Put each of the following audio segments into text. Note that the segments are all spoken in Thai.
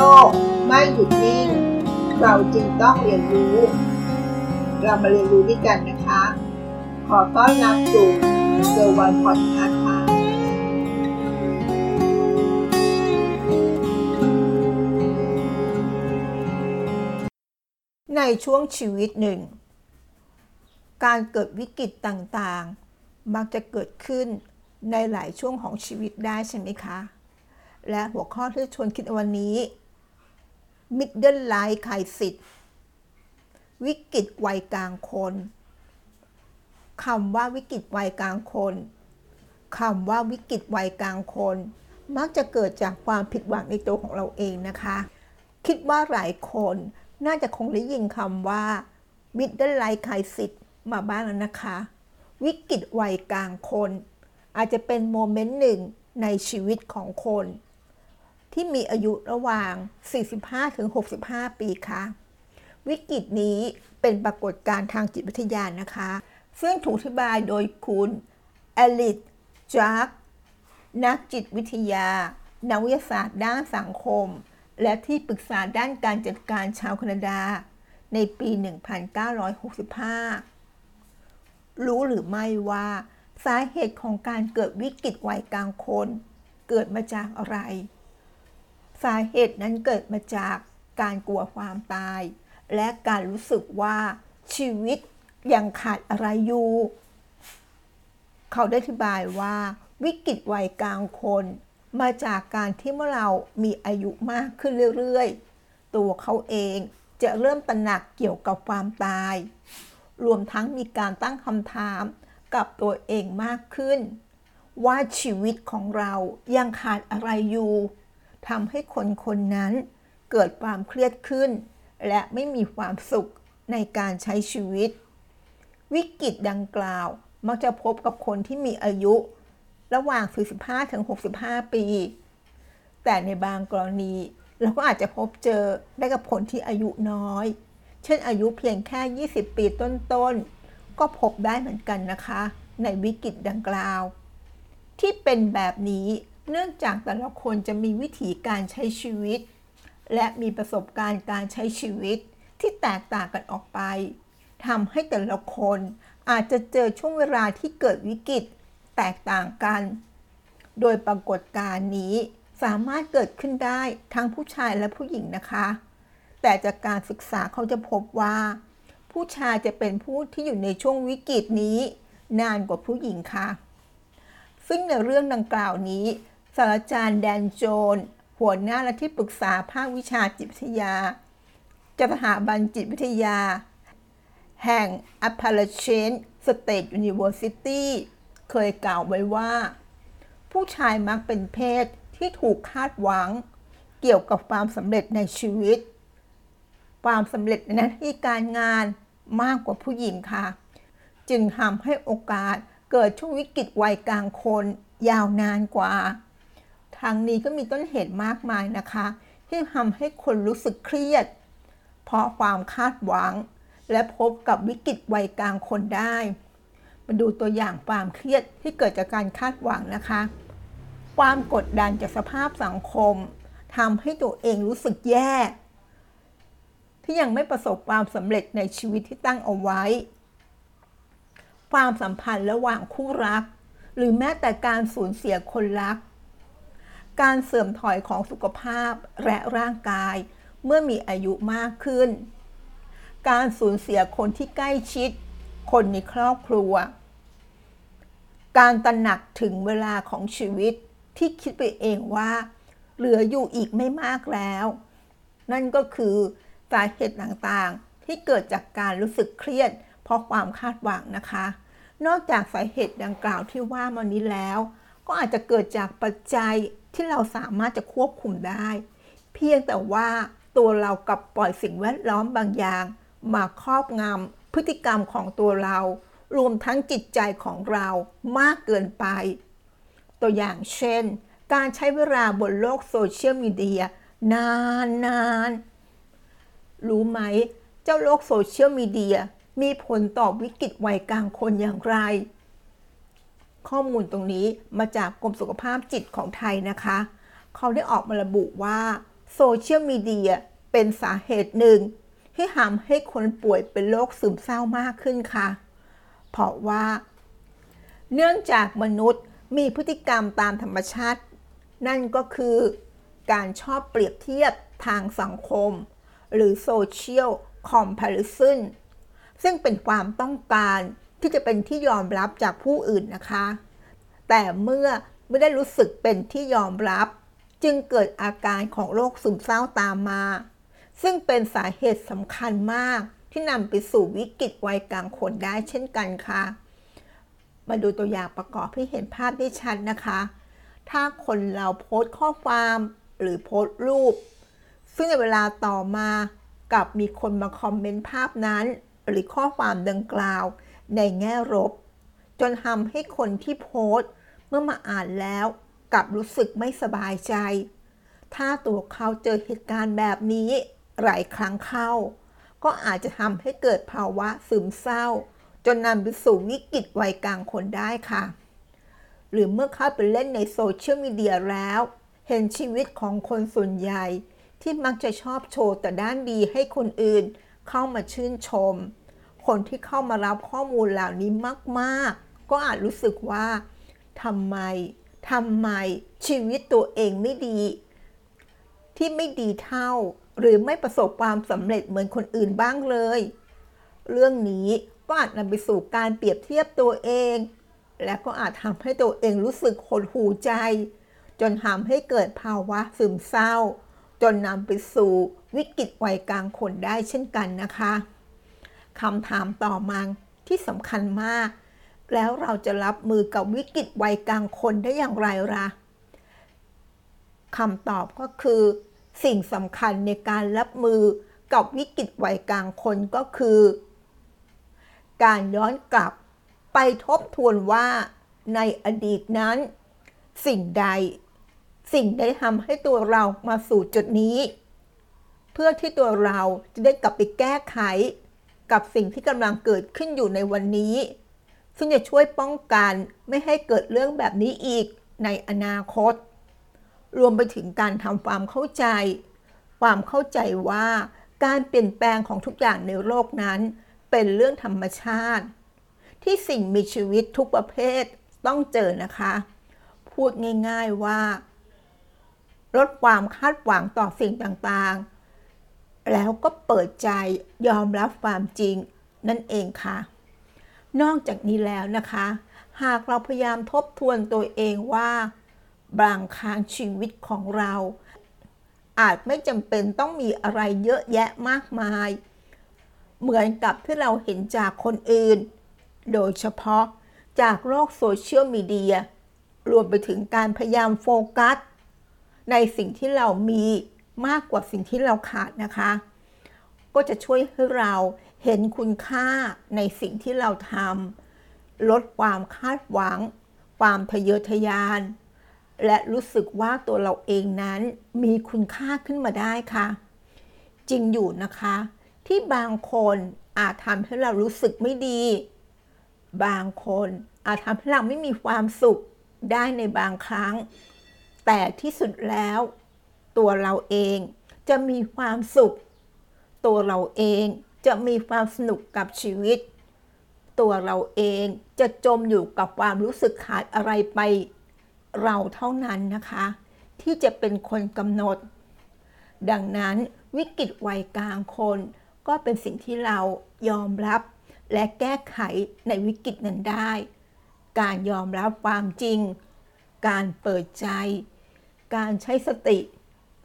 ลกไม่หยุดนิ่ง เราจึงต้องเรียนรู้ เรามาเรียนรู้ด้วยกันนะคะ ขอต้อนรับสู่เซอร์วันพอดคาส์ค่ะในช่วงชีวิตหนึ่ง การเกิดวิกฤตต่างๆ มักจะเกิดขึ้นในหลายช่วงของชีวิตได้ใช่ไหมคะ และหัวข้อที่ชวนคิดวันนี้ Middle Life Crisis วิกฤตวัยกลางคนคำว่าวิกฤตวัยกลางคนคำว่าวิกฤตวัยกลางคน มักจะเกิดจากความผิดหวังในตัวของเราเองนะคะ คิดว่าหลายคนน่าจะคงได้ยินคำว่า Middle Life Crisis มาบ้างแล้วนะคะ วิกฤตวัยกลางคน อาจจะเป็น moment หนึ่งในชีวิตของคน ที่มีอายุระหว่าง 45-65 ปีค่ะวิกฤตนี้เป็นปรากฏการณ์ทางจิตวิทยานะคะ ซึ่งถูกอธิบายโดยคุณเอลเลียต จาคส์ นักจิตวิทยา นักวิทยาศาสตร์ด้านสังคม และที่ปรึกษาด้านการจัดการชาวแคนาดา ในปี 1965 รู้หรือไม่ว่า สาเหตุของการเกิดวิกฤตวัยกลางคน เกิดมาจากอะไร สาเหตุนั้นเกิดมาจากการกลัวความตาย และการรู้สึกว่าชีวิตยังขาดอะไรอยู่ เขาได้อธิบายว่า วิกฤตวัยกลางคน มาจากการที่เมื่อเรามีอายุมากขึ้นเรื่อยๆ ตัวเขาเองจะเริ่มตระหนักเกี่ยวกับความตาย รวมทั้งมีการตั้งคำถามกับตัวเองมากขึ้น ว่าชีวิตของเรายังขาดอะไรอยู่ ทำให้คนคนนั้นเกิดความเครียดขึ้น และไม่มีความสุขในการใช้ชีวิต วิกฤตดังกล่าวมักจะพบกับคนที่มีอายุ ระหว่าง 45-65 ปี แต่ในบางกรณี เราก็อาจจะพบเจอได้กับคนที่อายุน้อย เช่นอายุเพียงแค่ 20 ปีต้นๆ ก็พบได้เหมือนกันนะคะ ในวิกฤตดังกล่าว ที่เป็นแบบนี้ เนื่องจากแต่ละคนจะมีวิถีการใช้ชีวิต และมีประสบการณ์การใช้ชีวิตที่แตกต่างกันออกไปทำให้แต่ละคนอาจจะเจอช่วงเวลาที่เกิดวิกฤตแตกต่างกัน โดยปรากฏการณ์นี้สามารถเกิดขึ้นได้ทั้งผู้ชายและผู้หญิงนะคะ แต่จากการศึกษาเขาจะพบว่า ผู้ชายจะเป็นผู้ที่อยู่ในช่วงวิกฤตนี้ นานกว่าผู้หญิงค่ะ ซึ่งในเรื่องดังกล่าวนี้าสตราจารย์แดนโจน หัวหน้าและที่ปรึกษาภาควิชาจิตวิทยาจากสถาบันจิตวิทยา แห่ง Appalachian State University เคยกล่าวไว้ว่า ผู้ชายมักเป็นเพศที่ถูกคาดหวัง เกี่ยวกับความสำเร็จในชีวิต ความสำเร็จในหน้าที่การงานมากกว่าผู้หญิงค่ะ จึงทำให้โอกาสเกิดช่วงวิกฤตวัยกลางคนยาวนานกว่า ทางนี้ก็มีต้นเหตุมากมายนะคะ ที่ทำให้คนรู้สึกเครียด เพราะความคาดหวัง และพบกับวิกฤตวัยกลางคนได้ มาดูตัวอย่างความเครียดที่เกิดจากการคาดหวังนะคะ ความกดดันจากสภาพสังคมทำให้ตัวเองรู้สึกแย่ ที่ยังไม่ประสบความสำเร็จในชีวิตที่ตั้งเอาไว้ ความสัมพันธ์ระหว่างคู่รัก หรือแม้แต่การสูญเสียคนรัก การเสื่อมถอยของสุขภาพและร่างกาย เมื่อมีอายุมากขึ้น การสูญเสียคนที่ใกล้ชิด คนในครอบครัว การตระหนักถึงเวลาของชีวิตที่คิดไปเองว่า เหลืออยู่อีกไม่มากแล้ว นั่นก็คือสาเหตุต่างๆ ที่เกิดจากการรู้สึกเครียด เพราะความคาดหวังนะคะ นอกจากสาเหตุดังกล่าวที่ว่ามานี้แล้ว ก็อาจจะเกิดจากปัจจัย ที่เราสามารถจะควบคุมได้ เพียงแต่ว่าตัวเรากับปล่อยสิ่งแวดล้อมบางอย่าง มาครอบงำพฤติกรรมของตัวเรา รวมทั้งจิตใจของเรามากเกินไป ตัวอย่างเช่น การใช้เวลาบนโลกโซเชียลมีเดียนานนานรู้ไหม เจ้าโลกโซเชียลมีเดียมีผลต่อวิกฤตวัยกลางคนอย่างไร ข้อมูลตรงนี้มาจากกรมสุขภาพจิตของไทยนะคะ เขาได้ออกมาระบุว่าโซเชียลมีเดียเป็นสาเหตุหนึ่ง ที่ทำให้คนป่วยเป็นโรคซึมเศร้ามากขึ้นค่ะ เพราะว่า เนื่องจากมนุษย์มีพฤติกรรมตามธรรมชาติ นั่นก็คือการชอบเปรียบเทียบทางสังคม หรือ social comparisonซึ่งเป็นความต้องการ ที่จะเป็นที่ยอมรับจากผู้อื่นนะคะ แต่เมื่อไม่ได้รู้สึกเป็นที่ยอมรับ จึงเกิดอาการของโรคซึมเศร้าตามมา ซึ่งเป็นสาเหตุสำคัญมากที่นำไปสู่วิกฤตวัยกลางคนได้เช่นกันค่ะ มาดูตัวอย่างประกอบให้เห็นภาพได้ชัดนะคะ ถ้าคนเราโพสต์ข้อความหรือโพสต์รูป ซึ่งในเวลาต่อมากับมีคนมาคอมเมนต์ภาพนั้น หรือข้อความดังกล่าว ในแง่ลบ จนทำให้คนที่โพสต์เมื่อมาอ่านแล้วกลับรู้สึกไม่สบายใจ ถ้าตัวเขาเจอเหตุการณ์แบบนี้หลายครั้งเข้า ก็อาจจะทำให้เกิดภาวะซึมเศร้า จนนำไปสู่วิกฤตวัยกลางคนได้ค่ะ หรือเมื่อเข้าไปเล่นในโซเชียลมีเดียแล้ว เห็นชีวิตของคนส่วนใหญ่ ที่มักจะชอบโชว์แต่ด้านดีให้คนอื่นเข้ามาชื่นชม คนที่เข้ามารับข้อมูลเหล่านี้มาก ๆ ก็อาจรู้สึกว่าทำไมทำไมชีวิตตัวเองไม่ดี ที่ไม่ดีเท่า หรือไม่ประสบความสำเร็จเหมือนคนอื่นบ้างเลย เรื่องนี้ก็อาจนำไปสู่การเปรียบเทียบตัวเอง และก็อาจทำให้ตัวเองรู้สึกหดหูใจ จนทำให้เกิดภาวะซึมเศร้า จนนำไปสู่วิกฤตวัยกลางคนได้เช่นกันนะคะ คำถามต่อมาที่สำคัญมาก แล้วเราจะรับมือกับวิกฤตวัยกลางคนได้อย่างไรล่ะคำตอบก็คือ สิ่งสำคัญในการรับมือกับวิกฤตวัยกลางคนก็คือ การย้อนกลับไปทบทวนว่าในอดีตนั้น สิ่งใด สิ่งได้ทำให้ตัวเรามาสู่จุดนี้ เพื่อที่ตัวเราจะได้กลับไปแก้ไข กับสิ่งที่กำลังเกิดขึ้นอยู่ในวันนี้ ซึ่งจะช่วยป้องกันไม่ให้เกิดเรื่องแบบนี้อีกในอนาคต รวมไปถึงการทำความเข้าใจ ความเข้าใจว่าการเปลี่ยนแปลงของทุกอย่างในโลกนั้นเป็นเรื่องธรรมชาติ ที่สิ่งมีชีวิตทุกประเภทต้องเจอนะคะ พูดง่ายๆว่า ลดความคาดหวังต่อสิ่งต่างๆ แล้วก็เปิดใจยอมรับความจริงนั่นเองค่ะ นอกจากนี้แล้วนะคะ หากเราพยายามทบทวนตัวเองว่า บางครั้งชีวิตของเรา อาจไม่จำเป็นต้องมีอะไรเยอะแยะมากมาย เหมือนกับที่เราเห็นจากคนอื่น โดยเฉพาะจากโลกโซเชียลมีเดียรวมไปถึงการพยายามโฟกัส ในสิ่งที่เรามี มากกว่าสิ่งที่เราขาดนะคะ ก็จะช่วยให้เราเห็นคุณค่าในสิ่งที่เราทำลดความคาดหวัง ความทะเยอทะยาน และรู้สึกว่าตัวเราเองนั้นมีคุณค่าขึ้นมาได้ค่ะ จริงอยู่นะคะ ที่บางคนอาจทำให้เรารู้สึกไม่ดี บางคนอาจทำให้เราไม่มีความสุขได้ในบางครั้ง แต่ที่สุดแล้ว ตัวเราเอง จะมีความสุข ตัวเราเองจะมีความสนุกกับชีวิต ตัวเราเองจะจมอยู่กับความรู้สึกขาดอะไรไป เราเท่านั้นนะคะ ที่จะเป็นคนกำหนด ดังนั้นวิกฤตวัยกลางคน ก็เป็นสิ่งที่เรายอมรับและแก้ไขในวิกฤตนั้นได้ การยอมรับความจริง การเปิดใจ การใช้สติ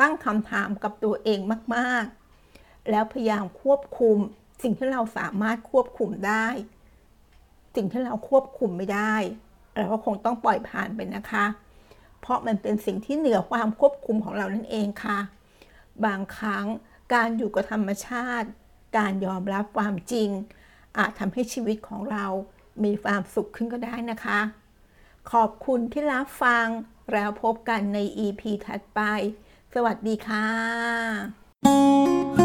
ตั้งคำถามกับตัวเองมากๆ แล้วพยายามควบคุม สิ่งที่เราสามารถควบคุมได้ สิ่งที่เราควบคุมไม่ได้ เราก็คงต้องปล่อยผ่านไปนะคะ เพราะมันเป็นสิ่งที่เหนือความควบคุมของเรานั่นเองค่ะ บางครั้งการอยู่กับธรรมชาติ การยอมรับความจริง อาจทำให้ชีวิตของเรามีความสุขขึ้นก็ได้นะคะ ขอบคุณที่รับฟังแล้วพบกันใน EP ถัดไป สวัสดีค่ะ